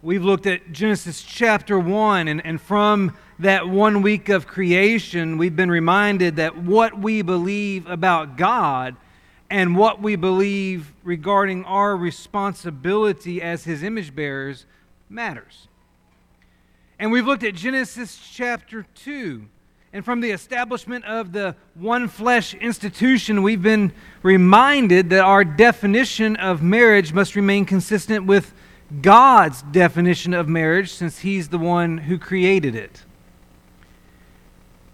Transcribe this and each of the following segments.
We've looked at Genesis chapter 1, and, and from that one week of creation, we've been reminded that what we believe about God and what we believe regarding our responsibility as His image bearers matters. And we've looked at Genesis chapter 2. And from the establishment of the one flesh institution, we've been reminded that our definition of marriage must remain consistent with God's definition of marriage since He's the one who created it.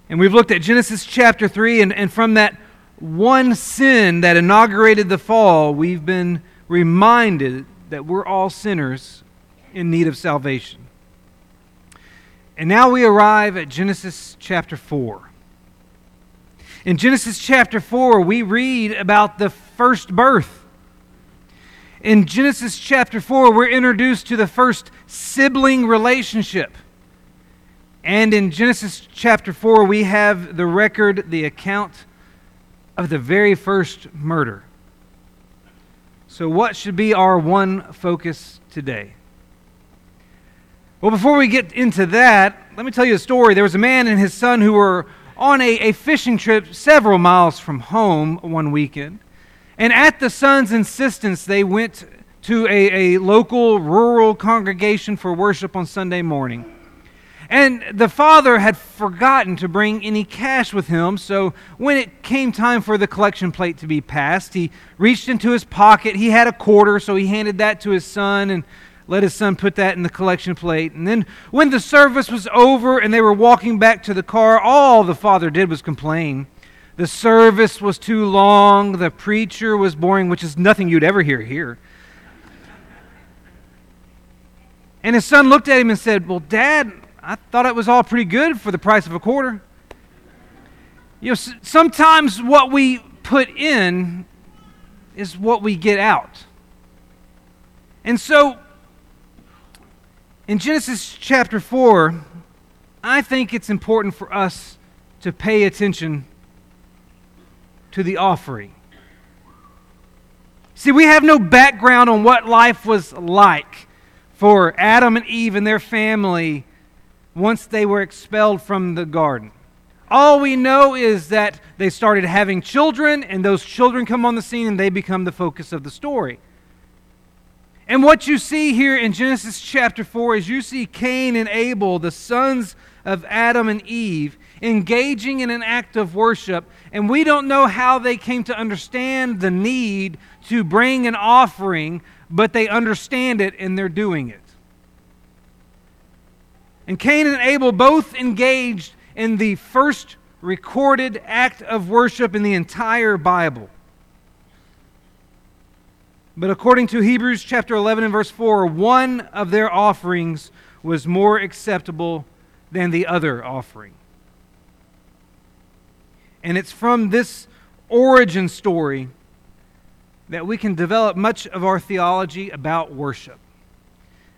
And we've looked at Genesis chapter 3, and, and from that one sin that inaugurated the fall, we've been reminded that we're all sinners in need of salvation. And now we arrive at Genesis chapter 4. In Genesis chapter 4, we read about the first birth. In Genesis chapter 4, we're introduced to the first sibling relationship. And in Genesis chapter 4, we have the record, the account of the very first murder. So, what should be our one focus today? Well, before we get into that, let me tell you a story. There was a man and his son who were on a, a fishing trip several miles from home one weekend. And at the son's insistence, they went to a, a local rural congregation for worship on Sunday morning. And the father had forgotten to bring any cash with him, so when it came time for the collection plate to be passed, he reached into his pocket. He had a quarter, so he handed that to his son and let his son put that in the collection plate. And then when the service was over and they were walking back to the car, all the father did was complain. The service was too long, the preacher was boring, which is nothing you'd ever hear here. And his son looked at him and said, Well, Dad, I thought it was all pretty good for the price of a quarter. You know, sometimes what we put in is what we get out. And so, in Genesis chapter 4, I think it's important for us to pay attention to the offering. See, we have no background on what life was like for Adam and Eve and their family once they were expelled from the garden. All we know is that they started having children, and those children come on the scene and they become the focus of the story. And what you see here in Genesis chapter 4 is you see Cain and Abel, the sons of Adam and Eve, engaging in an act of worship. And we don't know how they came to understand the need to bring an offering, but they understand it and they're doing it. And Cain and Abel both engaged in the first recorded act of worship in the entire Bible. But according to Hebrews chapter 11 and verse 4, one of their offerings was more acceptable than the other offering. And it's from this origin story that we can develop much of our theology about worship.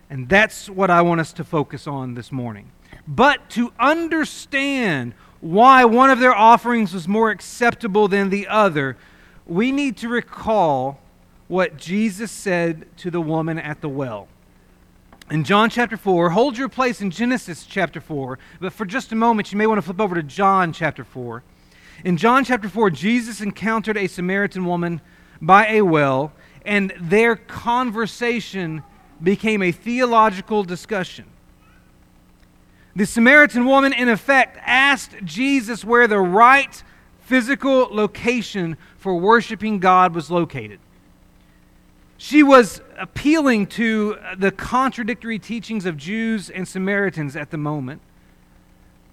And that's what I want us to focus on this morning. But to understand why one of their offerings was more acceptable than the other, we need to recall what Jesus said to the woman at the well. In John chapter 4, hold your place in Genesis chapter 4, but for just a moment, you may want to flip over to John chapter 4. In John chapter 4, Jesus encountered a Samaritan woman by a well, and their conversation became a theological discussion. The Samaritan woman, in effect, asked Jesus where the right physical location for worshiping God was located. She was appealing to the contradictory teachings of Jews and Samaritans at the moment.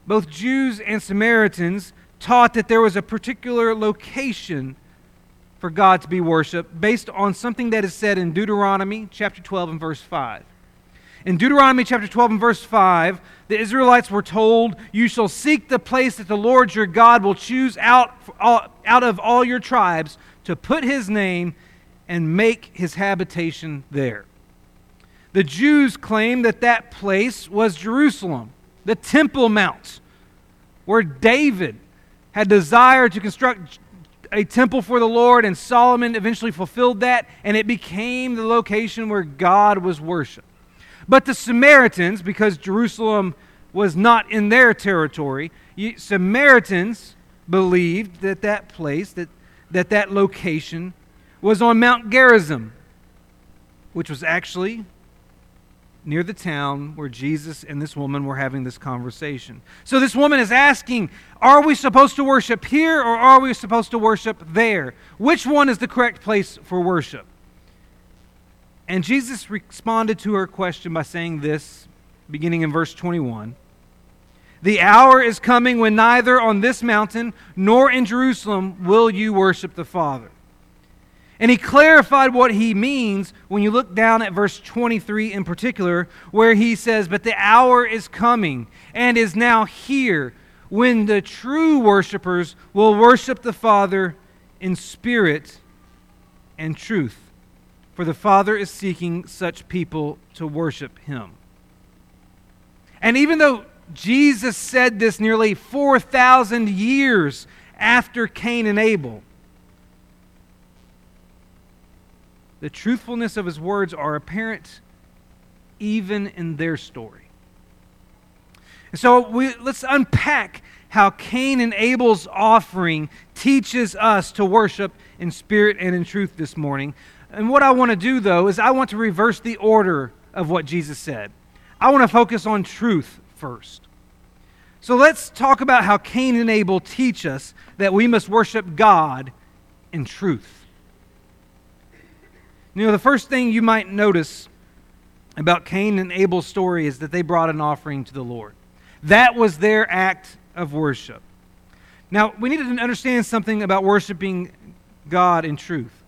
Both Jews and Samaritans taught that there was a particular location for God to be worshiped based on something that is said in Deuteronomy chapter 12 and verse 5. In Deuteronomy chapter 12 and verse 5, the Israelites were told, You shall seek the place that the Lord your God will choose out, uh, out of all your tribes to put his name and make his habitation there. The Jews claimed that that place was Jerusalem, the Temple Mount, where David had desired to construct a temple for the Lord, and Solomon eventually fulfilled that, and it became the location where God was worshiped. But the Samaritans, because Jerusalem was not in their territory, Samaritans believed that that place, that that, that location was on Mount Gerizim, which was actually near the town where Jesus and this woman were having this conversation. So this woman is asking, Are we supposed to worship here or are we supposed to worship there? Which one is the correct place for worship? And Jesus responded to her question by saying this, beginning in verse 21. The hour is coming when neither on this mountain nor in Jerusalem will you worship the Father. And he clarified what he means when you look down at verse 23 in particular, where he says, But the hour is coming and is now here when the true worshipers will worship the Father in spirit and truth. For the Father is seeking such people to worship him. And even though Jesus said this nearly 4,000 years after Cain and Abel, the truthfulness of his words are apparent even in their story. And so we, let's unpack how Cain and Abel's offering teaches us to worship in spirit and in truth this morning. And what I want to do, though, is I want to reverse the order of what Jesus said. I want to focus on truth first. So let's talk about how Cain and Abel teach us that we must worship God in truth. You know, the first thing you might notice about Cain and Abel's story is that they brought an offering to the Lord. That was their act of worship. Now, we need to understand something about worshiping God in truth.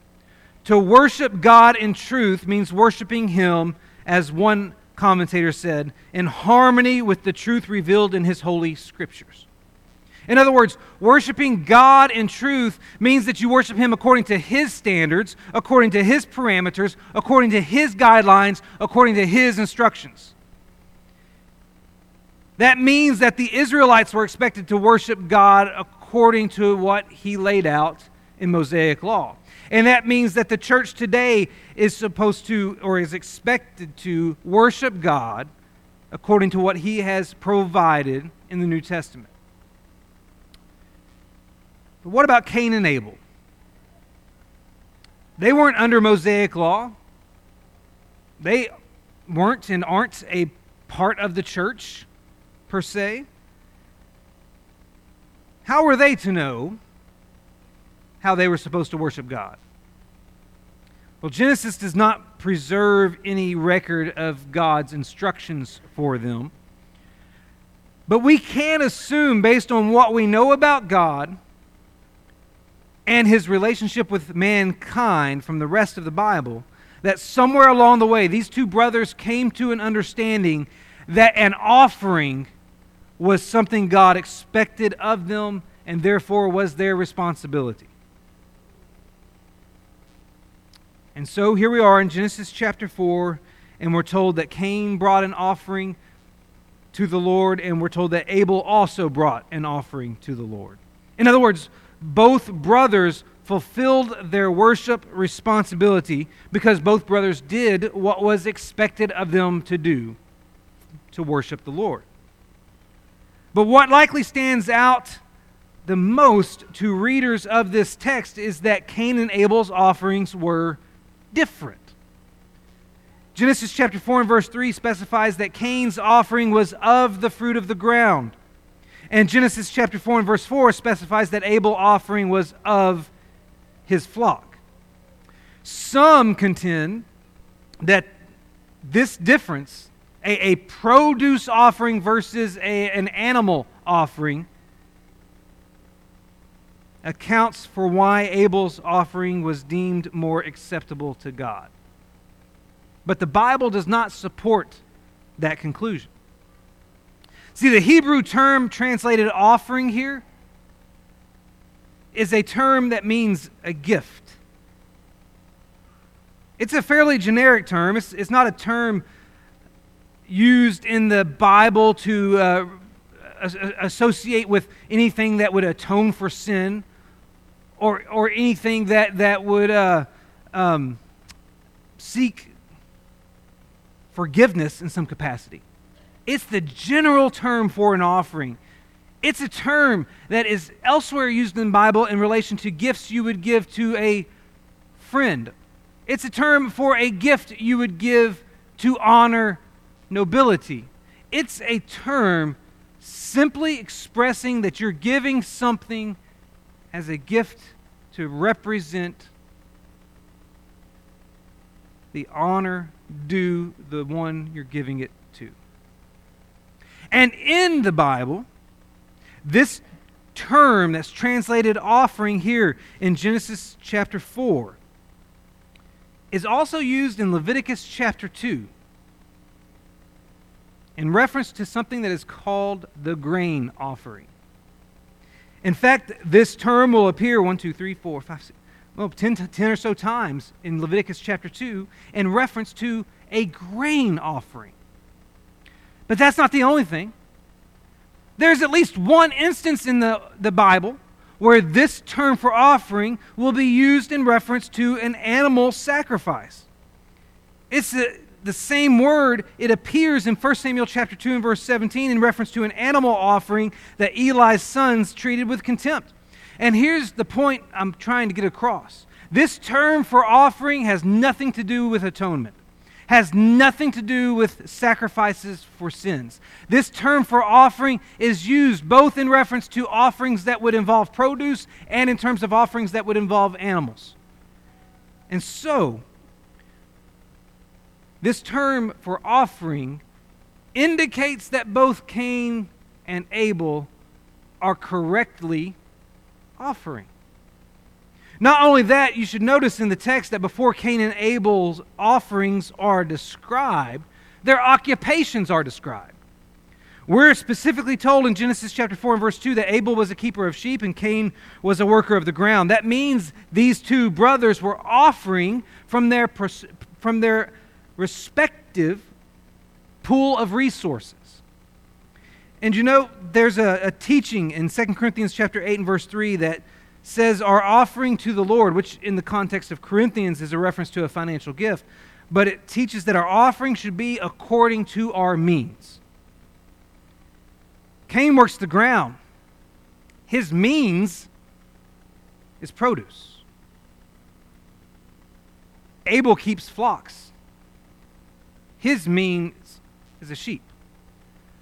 To worship God in truth means worshiping Him, as one commentator said, in harmony with the truth revealed in His holy scriptures. In other words, worshiping God in truth means that you worship Him according to His standards, according to His parameters, according to His guidelines, according to His instructions. That means that the Israelites were expected to worship God according to what He laid out in Mosaic law. And that means that the church today is supposed to, or is expected to, worship God according to what He has provided in the New Testament. But what about Cain and Abel? They weren't under Mosaic law. They weren't and aren't a part of the church, per se. How were they to know how they were supposed to worship God? Well, Genesis does not preserve any record of God's instructions for them. But we can assume, based on what we know about God, and his relationship with mankind from the rest of the Bible, that somewhere along the way, these two brothers came to an understanding that an offering was something God expected of them and therefore was their responsibility. And so here we are in Genesis chapter 4, and we're told that Cain brought an offering to the Lord, and we're told that Abel also brought an offering to the Lord. In other words, both brothers fulfilled their worship responsibility because both brothers did what was expected of them to do to worship the Lord. But what likely stands out the most to readers of this text is that Cain and Abel's offerings were different. Genesis chapter 4 and verse 3 specifies that Cain's offering was of the fruit of the ground. And Genesis chapter 4 and verse 4 specifies that Abel's offering was of his flock. Some contend that this difference, a, a produce offering versus a, an animal offering, accounts for why Abel's offering was deemed more acceptable to God. But the Bible does not support that conclusion. See, the Hebrew term translated offering here is a term that means a gift. It's a fairly generic term. It's, it's not a term used in the Bible to uh, associate with anything that would atone for sin or, or anything that, that would uh, um, seek forgiveness in some capacity. It's the general term for an offering. It's a term that is elsewhere used in the Bible in relation to gifts you would give to a friend. It's a term for a gift you would give to honor nobility. It's a term simply expressing that you're giving something as a gift to represent the honor due the one you're giving it. And in the Bible, this term that's translated offering here in Genesis chapter 4 is also used in Leviticus chapter 2 in reference to something that is called the grain offering. In fact, this term will appear one, two, three, four, five, six, well, 10, 10 or so times in Leviticus chapter 2 in reference to a grain offering. But that's not the only thing. There's at least one instance in the, the Bible where this term for offering will be used in reference to an animal sacrifice. It's the, the same word, it appears in 1 Samuel chapter 2 and verse 17 in reference to an animal offering that Eli's sons treated with contempt. And here's the point I'm trying to get across. This term for offering has nothing to do with atonement has nothing to do with sacrifices for sins. This term for offering is used both in reference to offerings that would involve produce and in terms of offerings that would involve animals. And so, this term for offering indicates that both Cain and Abel are correctly offering. Not only that, you should notice in the text that before Cain and Abel's offerings are described, their occupations are described. We're specifically told in Genesis chapter 4 and verse 2 that Abel was a keeper of sheep and Cain was a worker of the ground. That means these two brothers were offering from their, from their respective pool of resources. And you know, there's a, a teaching in 2 Corinthians chapter 8 and verse 3 that says our offering to the Lord, which in the context of Corinthians is a reference to a financial gift, but it teaches that our offering should be according to our means. Cain works the ground, his means is produce. Abel keeps flocks, his means is a sheep.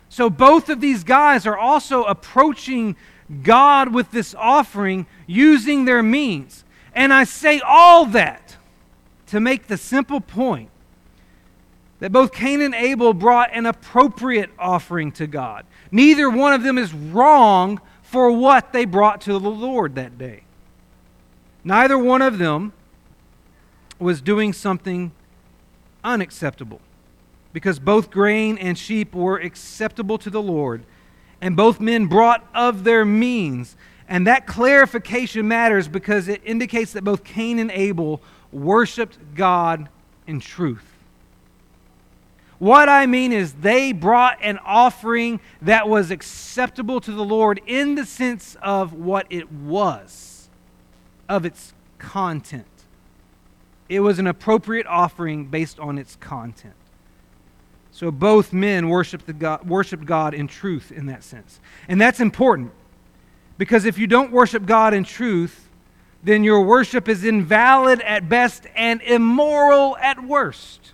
So both of these guys are also approaching God with this offering using their means. And I say all that to make the simple point that both Cain and Abel brought an appropriate offering to God. Neither one of them is wrong for what they brought to the Lord that day. Neither one of them was doing something unacceptable because both grain and sheep were acceptable to the Lord and both men brought of their means. And that clarification matters because it indicates that both Cain and Abel worshiped God in truth. What I mean is, they brought an offering that was acceptable to the Lord in the sense of what it was, of its content. It was an appropriate offering based on its content. So both men worshiped, God, worshiped God in truth in that sense. And that's important because if you don't worship God in truth, then your worship is invalid at best and immoral at worst.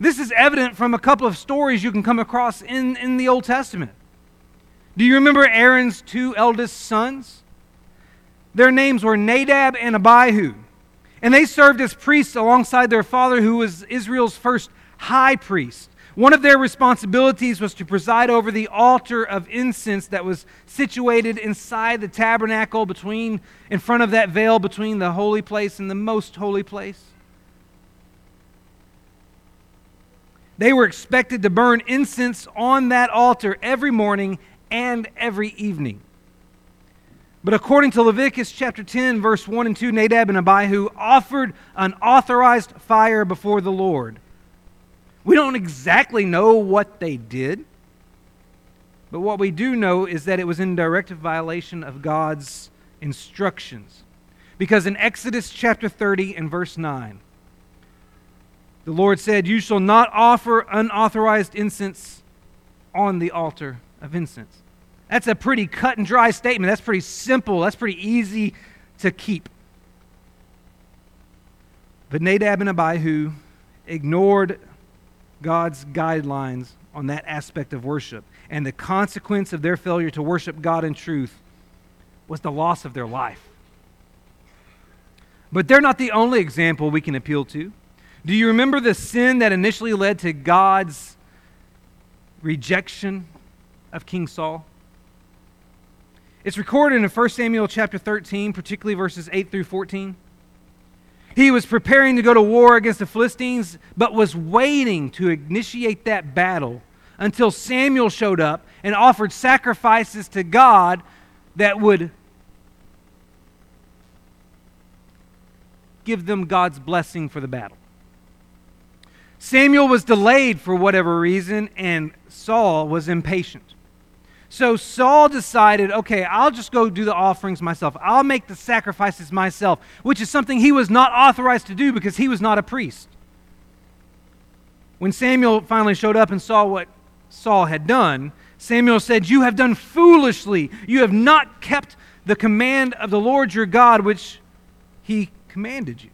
This is evident from a couple of stories you can come across in, in the Old Testament. Do you remember Aaron's two eldest sons? Their names were Nadab and Abihu. And they served as priests alongside their father, who was Israel's first high priest. One of their responsibilities was to preside over the altar of incense that was situated inside the tabernacle between in front of that veil between the holy place and the most holy place. They were expected to burn incense on that altar every morning and every evening. But according to Leviticus chapter 10, verse 1 and 2, Nadab and Abihu offered an authorized fire before the Lord. We don't exactly know what they did, but what we do know is that it was in direct violation of God's instructions. Because in Exodus chapter 30 and verse 9, The Lord said, You shall not offer unauthorized incense on the altar of incense. That's a pretty cut and dry statement. That's pretty simple. That's pretty easy to keep. But Nadab and Abihu ignored God's guidelines on that aspect of worship. And the consequence of their failure to worship God in truth was the loss of their life. But they're not the only example we can appeal to. Do you remember the sin that initially led to God's rejection of King Saul? It's recorded in 1 Samuel chapter 13, particularly verses 8 through 14. He was preparing to go to war against the Philistines, but was waiting to initiate that battle until Samuel showed up and offered sacrifices to God that would give them God's blessing for the battle. Samuel was delayed for whatever reason, and Saul was impatient. So Saul decided, okay, I'll just go do the offerings myself. I'll make the sacrifices myself, which is something he was not authorized to do because he was not a priest. When Samuel finally showed up and saw what Saul had done, Samuel said, You have done foolishly. You have not kept the command of the Lord your God, which he commanded you.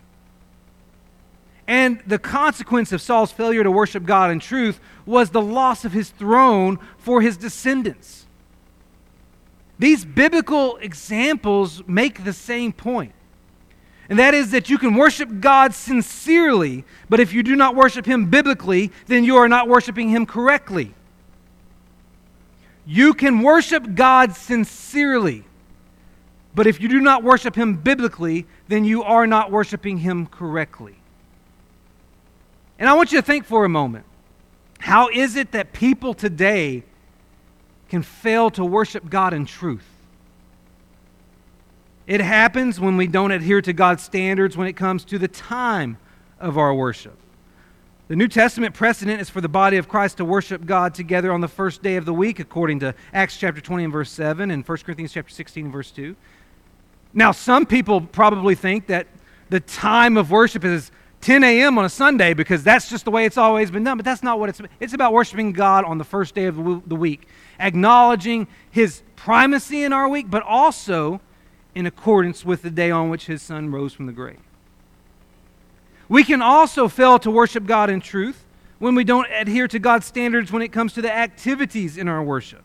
And the consequence of Saul's failure to worship God in truth was the loss of his throne for his descendants. These biblical examples make the same point. And that is that you can worship God sincerely, but if you do not worship Him biblically, then you are not worshiping Him correctly. You can worship God sincerely, but if you do not worship Him biblically, then you are not worshiping Him correctly. And I want you to think for a moment how is it that people today can fail to worship God in truth? It happens when we don't adhere to God's standards when it comes to the time of our worship. The New Testament precedent is for the body of Christ to worship God together on the first day of the week, according to Acts chapter 20 and verse 7 and 1 Corinthians chapter 16 and verse 2. Now, some people probably think that the time of worship is 10 a.m. on a Sunday because that's just the way it's always been done, but that's not what it's about. It's about worshiping God on the first day of the week, acknowledging His primacy in our week, but also in accordance with the day on which His Son rose from the grave. We can also fail to worship God in truth when we don't adhere to God's standards when it comes to the activities in our worship.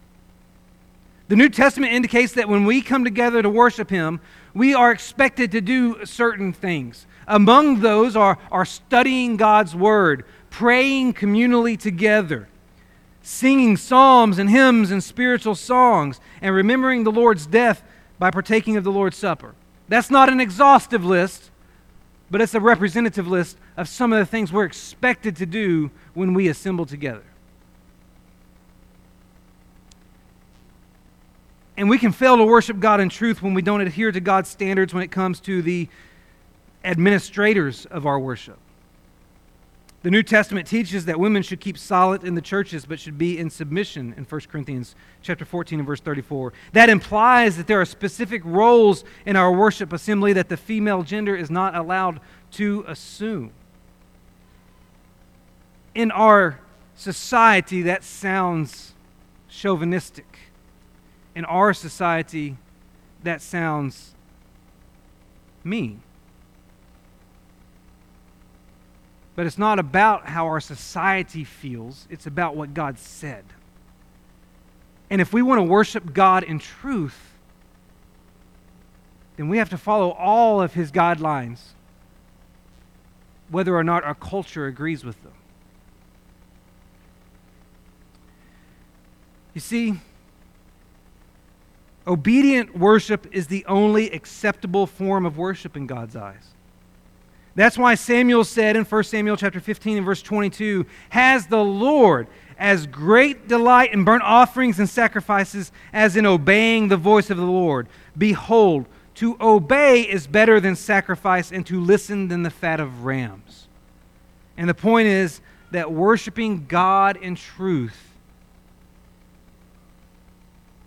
The New Testament indicates that when we come together to worship Him, we are expected to do certain things. Among those are, are studying God's Word, praying communally together, singing psalms and hymns and spiritual songs, and remembering the Lord's death by partaking of the Lord's Supper. That's not an exhaustive list, but it's a representative list of some of the things we're expected to do when we assemble together. And we can fail to worship God in truth when we don't adhere to God's standards when it comes to the administrators of our worship. The New Testament teaches that women should keep silent in the churches but should be in submission in 1 Corinthians chapter 14 and verse 34. That implies that there are specific roles in our worship assembly that the female gender is not allowed to assume. In our society, that sounds chauvinistic. In our society, that sounds mean. But it's not about how our society feels, it's about what God said. And if we want to worship God in truth, then we have to follow all of his guidelines, whether or not our culture agrees with them. You see, obedient worship is the only acceptable form of worship in God's eyes. That's why Samuel said in 1 Samuel chapter 15 and verse 22, "Has the Lord as great delight in burnt offerings and sacrifices as in obeying the voice of the Lord? Behold, to obey is better than sacrifice, and to listen than the fat of rams." And the point is that worshiping God in truth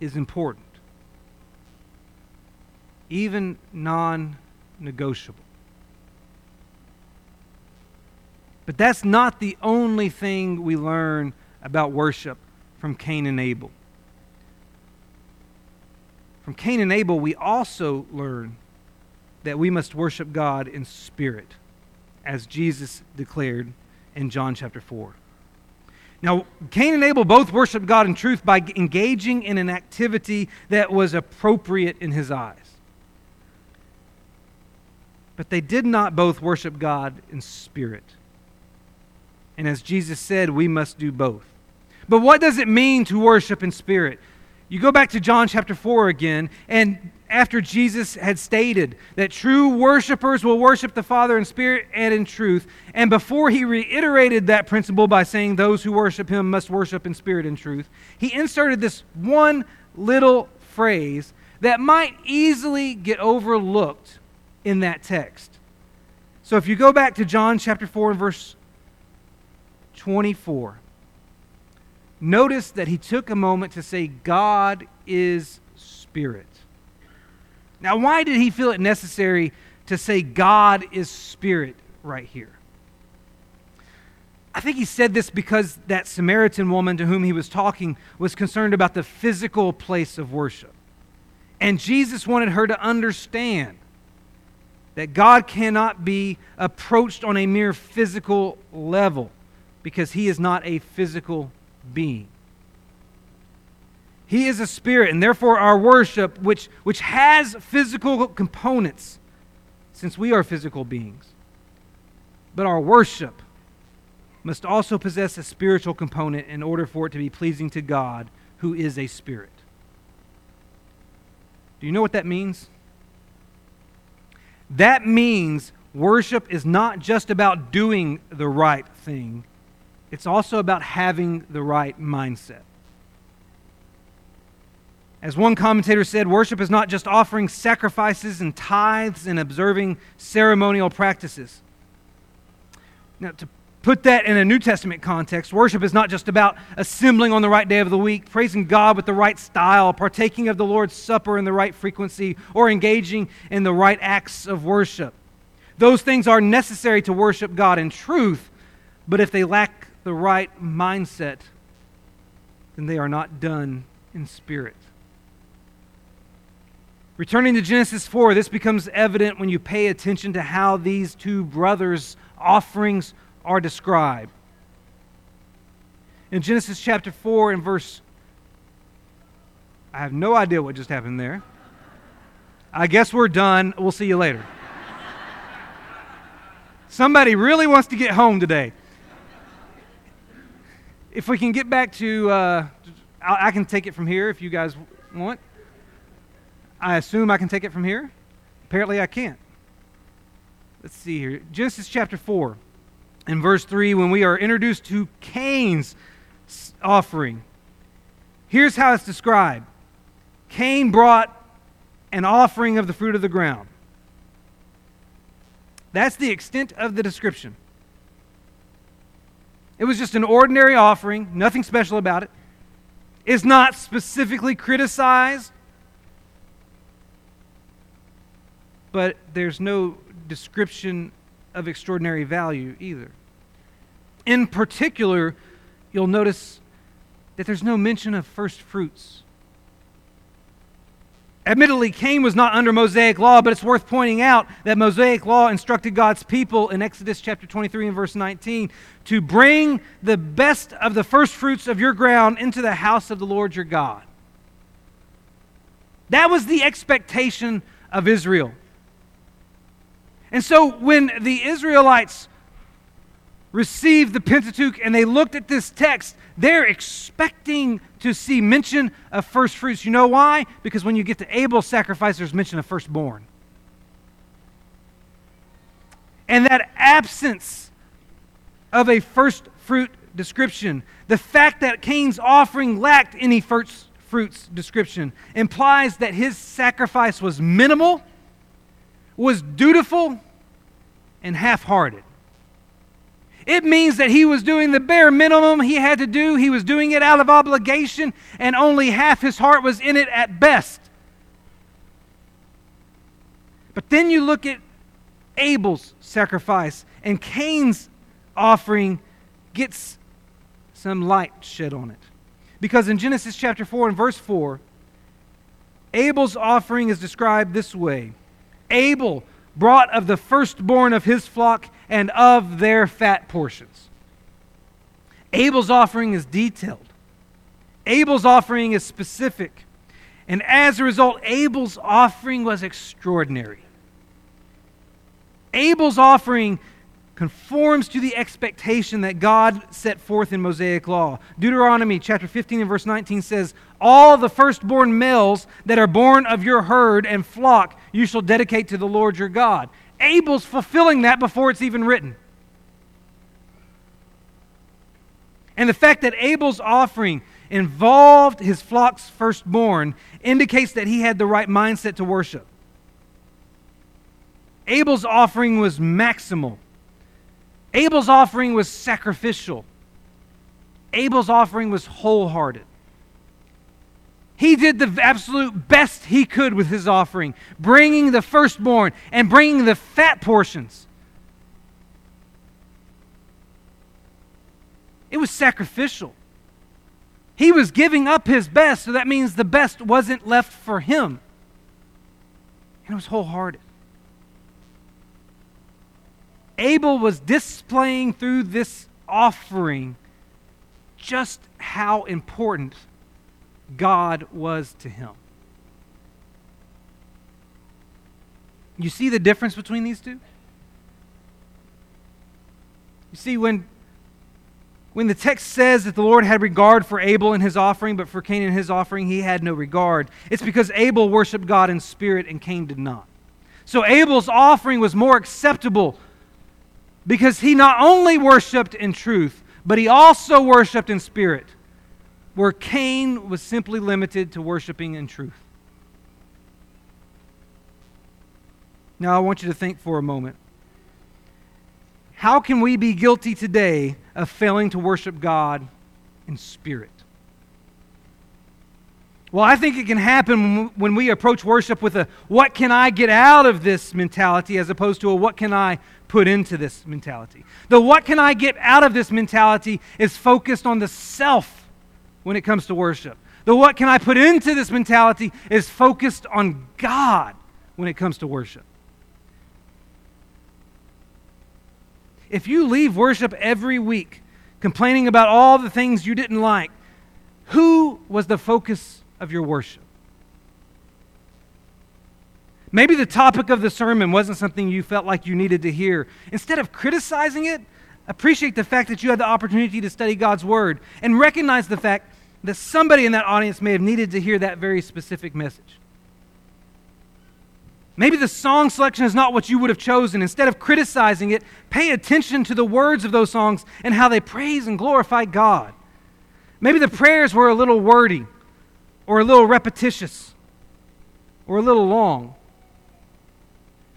is important, even non negotiable. But that's not the only thing we learn about worship from Cain and Abel. From Cain and Abel, we also learn that we must worship God in spirit, as Jesus declared in John chapter 4. Now, Cain and Abel both worshiped God in truth by engaging in an activity that was appropriate in his eyes. But they did not both worship God in spirit. And as Jesus said, we must do both. But what does it mean to worship in spirit? You go back to John chapter 4 again, and after Jesus had stated that true worshipers will worship the Father in spirit and in truth, and before he reiterated that principle by saying those who worship him must worship in spirit and truth, he inserted this one little phrase that might easily get overlooked in that text. So if you go back to John chapter 4 and verse 24, notice that he took a moment to say, God is spirit. Now, why did he feel it necessary to say God is spirit right here? I think he said this because that Samaritan woman to whom he was talking was concerned about the physical place of worship. And Jesus wanted her to understand that God cannot be approached on a mere physical level because he is not a physical being. He is a spirit, and therefore our worship, which, which has physical components, since we are physical beings. But our worship must also possess a spiritual component in order for it to be pleasing to God, who is a spirit. Do you know what that means? That means worship is not just about doing the right thing, it's also about having the right mindset. As one commentator said, worship is not just offering sacrifices and tithes and observing ceremonial practices. Now, to put that in a New Testament context, worship is not just about assembling on the right day of the week, praising God with the right style, partaking of the Lord's Supper in the right frequency, or engaging in the right acts of worship. Those things are necessary to worship God in truth, but if they lack the right mindset, then they are not done in spirit. Returning to Genesis 4, this becomes evident when you pay attention to how these two brothers' offerings are described. In Genesis chapter 4 and verse I have no idea what just happened there. I guess we're done. We'll see you later. Somebody really wants to get home today. If we can get back to, uh, I can take it from here if you guys want. I assume I can take it from here? Apparently, I can't. Let's see here. Genesis chapter 4 and verse 3, when we are introduced to Cain's offering, here's how it's described Cain brought an offering of the fruit of the ground. That's the extent of the description. It was just an ordinary offering, nothing special about it. It's not specifically criticized but there's no description of extraordinary value either. In particular, you'll notice that there's no mention of first fruits. Admittedly, Cain was not under Mosaic law, but it's worth pointing out that Mosaic law instructed God's people in Exodus chapter 23 and verse 19 to bring the best of the first fruits of your ground into the house of the Lord your God. That was the expectation of Israel. And so when the Israelites received the Pentateuch and they looked at this text, they're expecting to see mention of first fruits. You know why? Because when you get to Abel's sacrifice, there's mention of firstborn. And that absence of a first fruit description, the fact that Cain's offering lacked any first fruits description, implies that his sacrifice was minimal was dutiful and half hearted. It means that he was doing the bare minimum he had to do. He was doing it out of obligation, and only half his heart was in it at best. But then you look at Abel's sacrifice and Cain's offering gets some light shed on it. Because in Genesis chapter 4 and verse 4, Abel's offering is described this way Abel brought of the firstborn of his flock and of their fat portions. Abel's offering is detailed. Abel's offering is specific. And as a result, Abel's offering was extraordinary. Abel's offering conforms to the expectation that God set forth in Mosaic law. Deuteronomy chapter 15 and verse 19 says, All the firstborn males that are born of your herd and flock you shall dedicate to the Lord your God. Abel's fulfilling that before it's even written. And the fact that Abel's offering involved his flock's firstborn indicates that he had the right mindset to worship. Abel's offering was maximal. Abel's offering was sacrificial. Abel's offering was wholehearted. He did the absolute best he could with his offering, bringing the firstborn and bringing the fat portions. It was sacrificial. He was giving up his best, so that means the best wasn't left for him. And it was wholehearted. Abel was displaying through this offering just how important God was to him. You see the difference between these two? You see, when, when the text says that the Lord had regard for Abel and his offering, but for Cain and his offering, he had no regard, it's because Abel worshiped God in spirit and Cain did not. So Abel's offering was more acceptable because he not only worshiped in truth, but he also worshiped in spirit, where Cain was simply limited to worshiping in truth. Now, I want you to think for a moment. How can we be guilty today of failing to worship God in spirit? Well, I think it can happen when we approach worship with a what can I get out of this mentality as opposed to a what can I put into this mentality. The what can I get out of this mentality is focused on the self when it comes to worship. The what can I put into this mentality is focused on God when it comes to worship. If you leave worship every week complaining about all the things you didn't like, who was the focus of your worship. Maybe the topic of the sermon wasn't something you felt like you needed to hear. Instead of criticizing it, appreciate the fact that you had the opportunity to study God's Word and recognize the fact that somebody in that audience may have needed to hear that very specific message. Maybe the song selection is not what you would have chosen. Instead of criticizing it, pay attention to the words of those songs and how they praise and glorify God. Maybe the prayers were a little wordy or a little repetitious or a little long.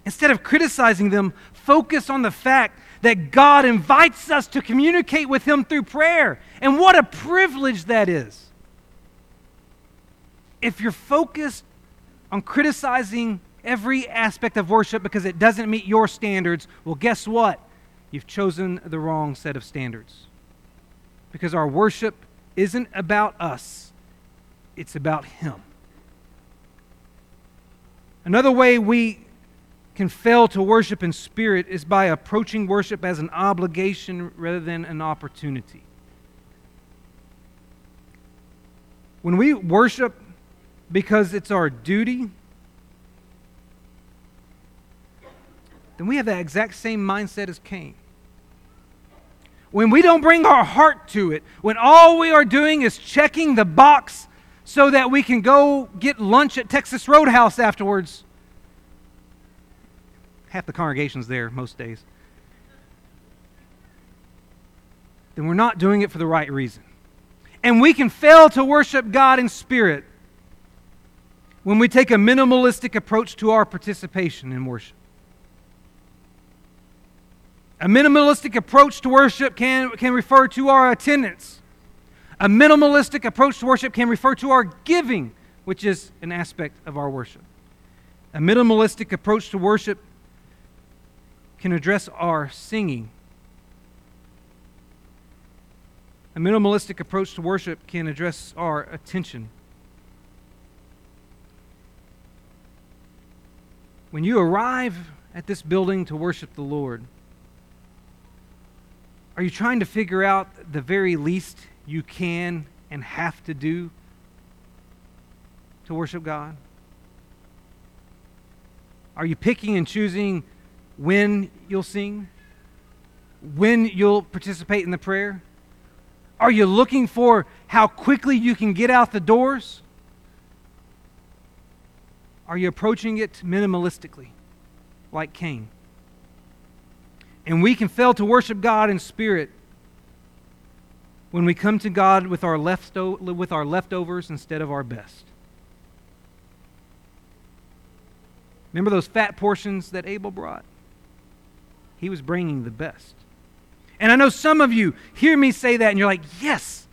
Instead of criticizing them, focus on the fact that God invites us to communicate with Him through prayer. And what a privilege that is. If you're focused on criticizing every aspect of worship because it doesn't meet your standards, well, guess what? You've chosen the wrong set of standards. Because our worship isn't about us, it's about Him. Another way we can fail to worship in spirit is by approaching worship as an obligation rather than an opportunity. When we worship because it's our duty, then we have that exact same mindset as Cain. When we don't bring our heart to it, when all we are doing is checking the box so that we can go get lunch at Texas Roadhouse afterwards. Half the congregation's there most days. Then we're not doing it for the right reason. And we can fail to worship God in spirit when we take a minimalistic approach to our participation in worship. A minimalistic approach to worship can, can refer to our attendance a minimalistic approach to worship can refer to our giving, which is an aspect of our worship. A minimalistic approach to worship can address our singing, A minimalistic approach to worship can address our attention. When you arrive at this building to worship the Lord, are you trying to figure out the very least you can and have to do to worship God? Are you picking and choosing when you'll sing? When you'll participate in the prayer? Are you looking for how quickly you can get out the doors? Are you approaching it minimalistically, like Cain? And we can fail to worship God in spirit when we come to God with our, lefto- with our leftovers instead of our best. Remember those fat portions that Abel brought? He was bringing the best. And I know some of you hear me say that and you're like, yes.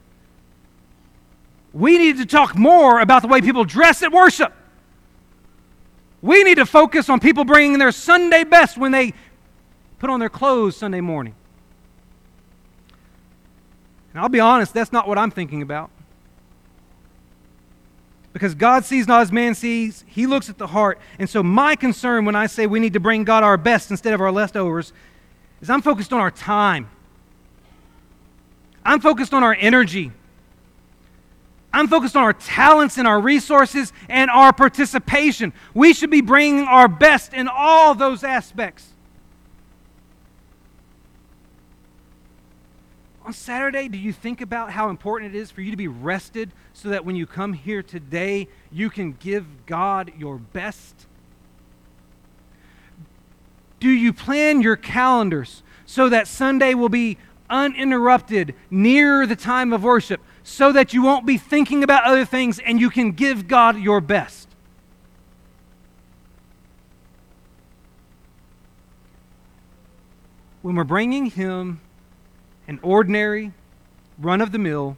We need to talk more about the way people dress at worship. We need to focus on people bringing their Sunday best when they put on their clothes Sunday morning. And I'll be honest, that's not what I'm thinking about. Because God sees not as man sees, He looks at the heart. And so, my concern when I say we need to bring God our best instead of our leftovers is I'm focused on our time. I'm focused on our energy. I'm focused on our talents and our resources and our participation. We should be bringing our best in all those aspects. On Saturday, do you think about how important it is for you to be rested so that when you come here today, you can give God your best? Do you plan your calendars so that Sunday will be uninterrupted near the time of worship so that you won't be thinking about other things and you can give God your best? When we're bringing Him an ordinary, run of the mill,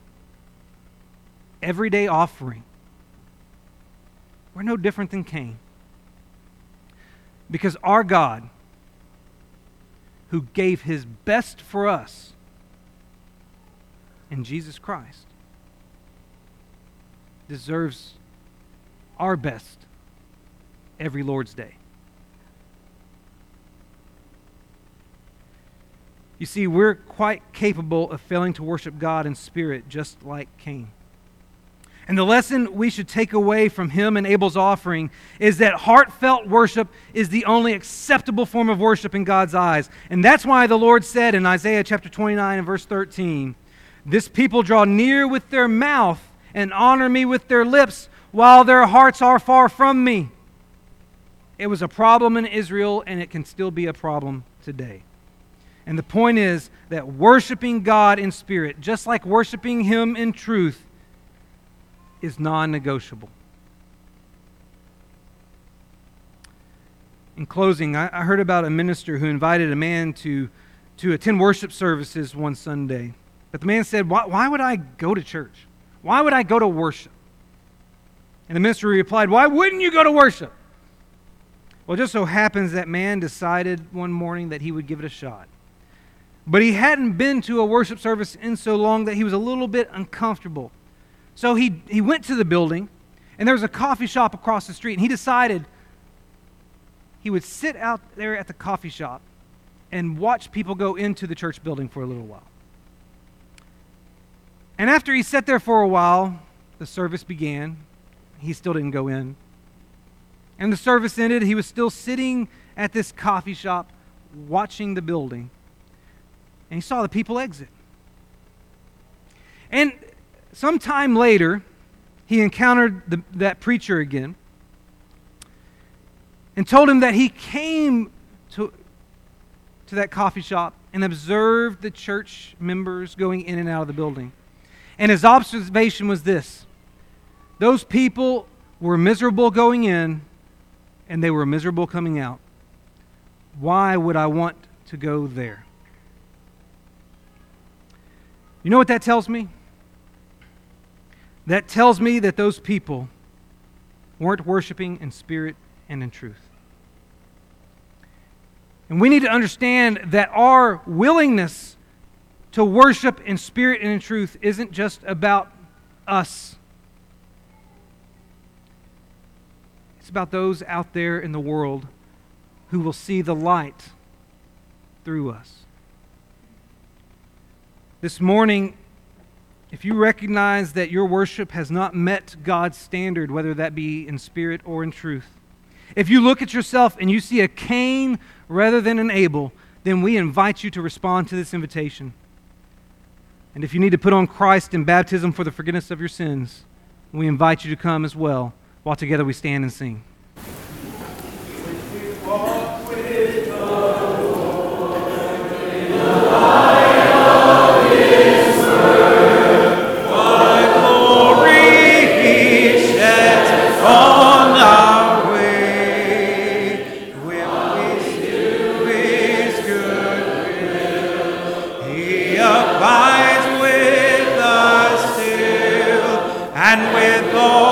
everyday offering. We're no different than Cain. Because our God, who gave his best for us in Jesus Christ, deserves our best every Lord's Day. You see, we're quite capable of failing to worship God in spirit, just like Cain. And the lesson we should take away from him and Abel's offering is that heartfelt worship is the only acceptable form of worship in God's eyes. And that's why the Lord said in Isaiah chapter 29 and verse 13, This people draw near with their mouth and honor me with their lips, while their hearts are far from me. It was a problem in Israel, and it can still be a problem today. And the point is that worshiping God in spirit, just like worshiping Him in truth, is non negotiable. In closing, I, heard about a minister who invited a man to, to attend worship services one Sunday. But the man said, why, why would I go to church? Why would I go to worship? And the minister replied, Why wouldn't you go to worship? Well, just so happens that man decided one morning that he would give it a shot. But he hadn't been to a worship service in so long that he was a little bit uncomfortable. So he, he went to the building, and there was a coffee shop across the street, and he decided he would sit out there at the coffee shop and watch people go into the church building for a little while. And after he sat there for a while, the service began. He still didn't go in. And the service ended. He was still sitting at this coffee shop watching the building and he saw the people exit. And sometime later, he encountered the, that preacher again and told him that he came to, to that coffee shop and observed the church members going in and out of the building. And his observation was this those people were miserable going in and they were miserable coming out. Why would I want to go there? You know what that tells me? That tells me that those people weren't worshiping in spirit and in truth. And we need to understand that our willingness to worship in spirit and in truth isn't just about us. It's about those out there in the world who will see the light through us. This morning, if you recognize that your worship has not met God's standard, whether that be in spirit or in truth, if you look at yourself and you see a Cain rather than an Abel, then we invite you to respond to this invitation. And if you need to put on Christ in baptism for the forgiveness of your sins, we invite you to come as well while together we stand and sing. Lesson.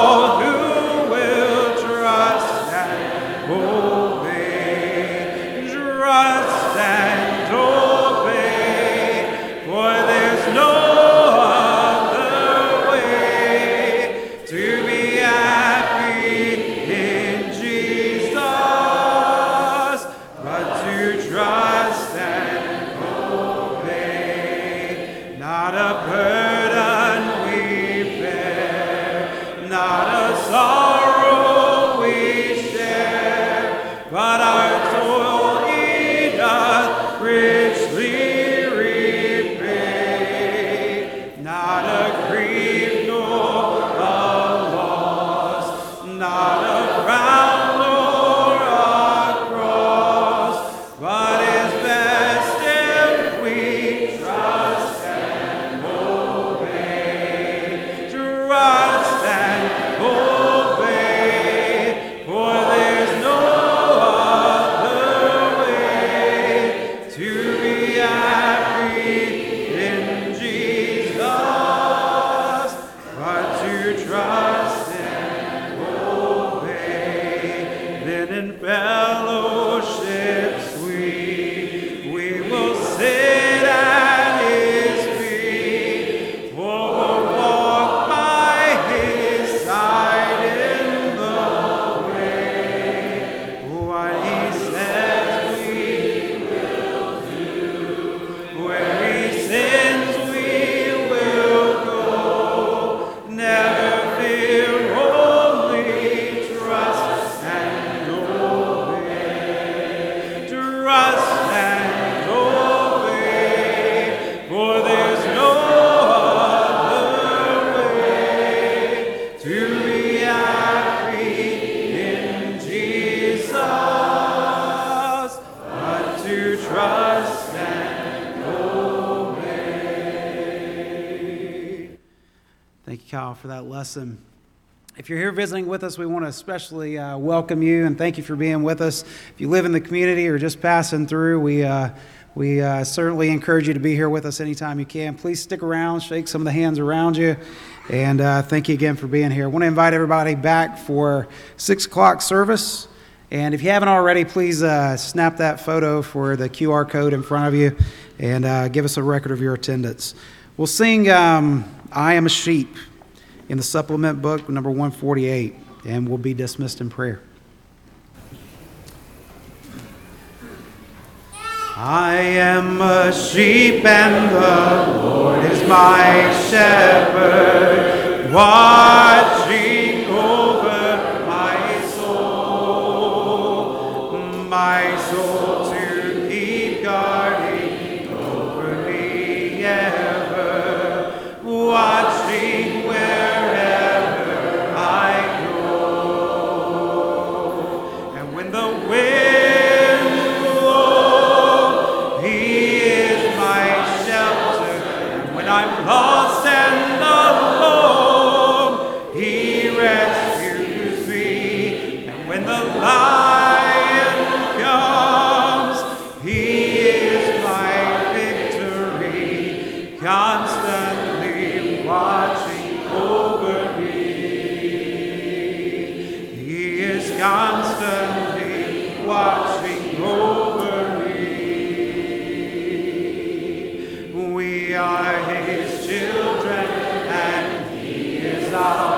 With us, we want to especially uh, welcome you and thank you for being with us. If you live in the community or just passing through, we, uh, we uh, certainly encourage you to be here with us anytime you can. Please stick around, shake some of the hands around you, and uh, thank you again for being here. I want to invite everybody back for 6 o'clock service. And if you haven't already, please uh, snap that photo for the QR code in front of you and uh, give us a record of your attendance. We'll sing um, I Am a Sheep in the supplement book, number 148, and we'll be dismissed in prayer. I am a sheep, and the Lord is my shepherd, watching constantly watching over me. We are His children, and He is our.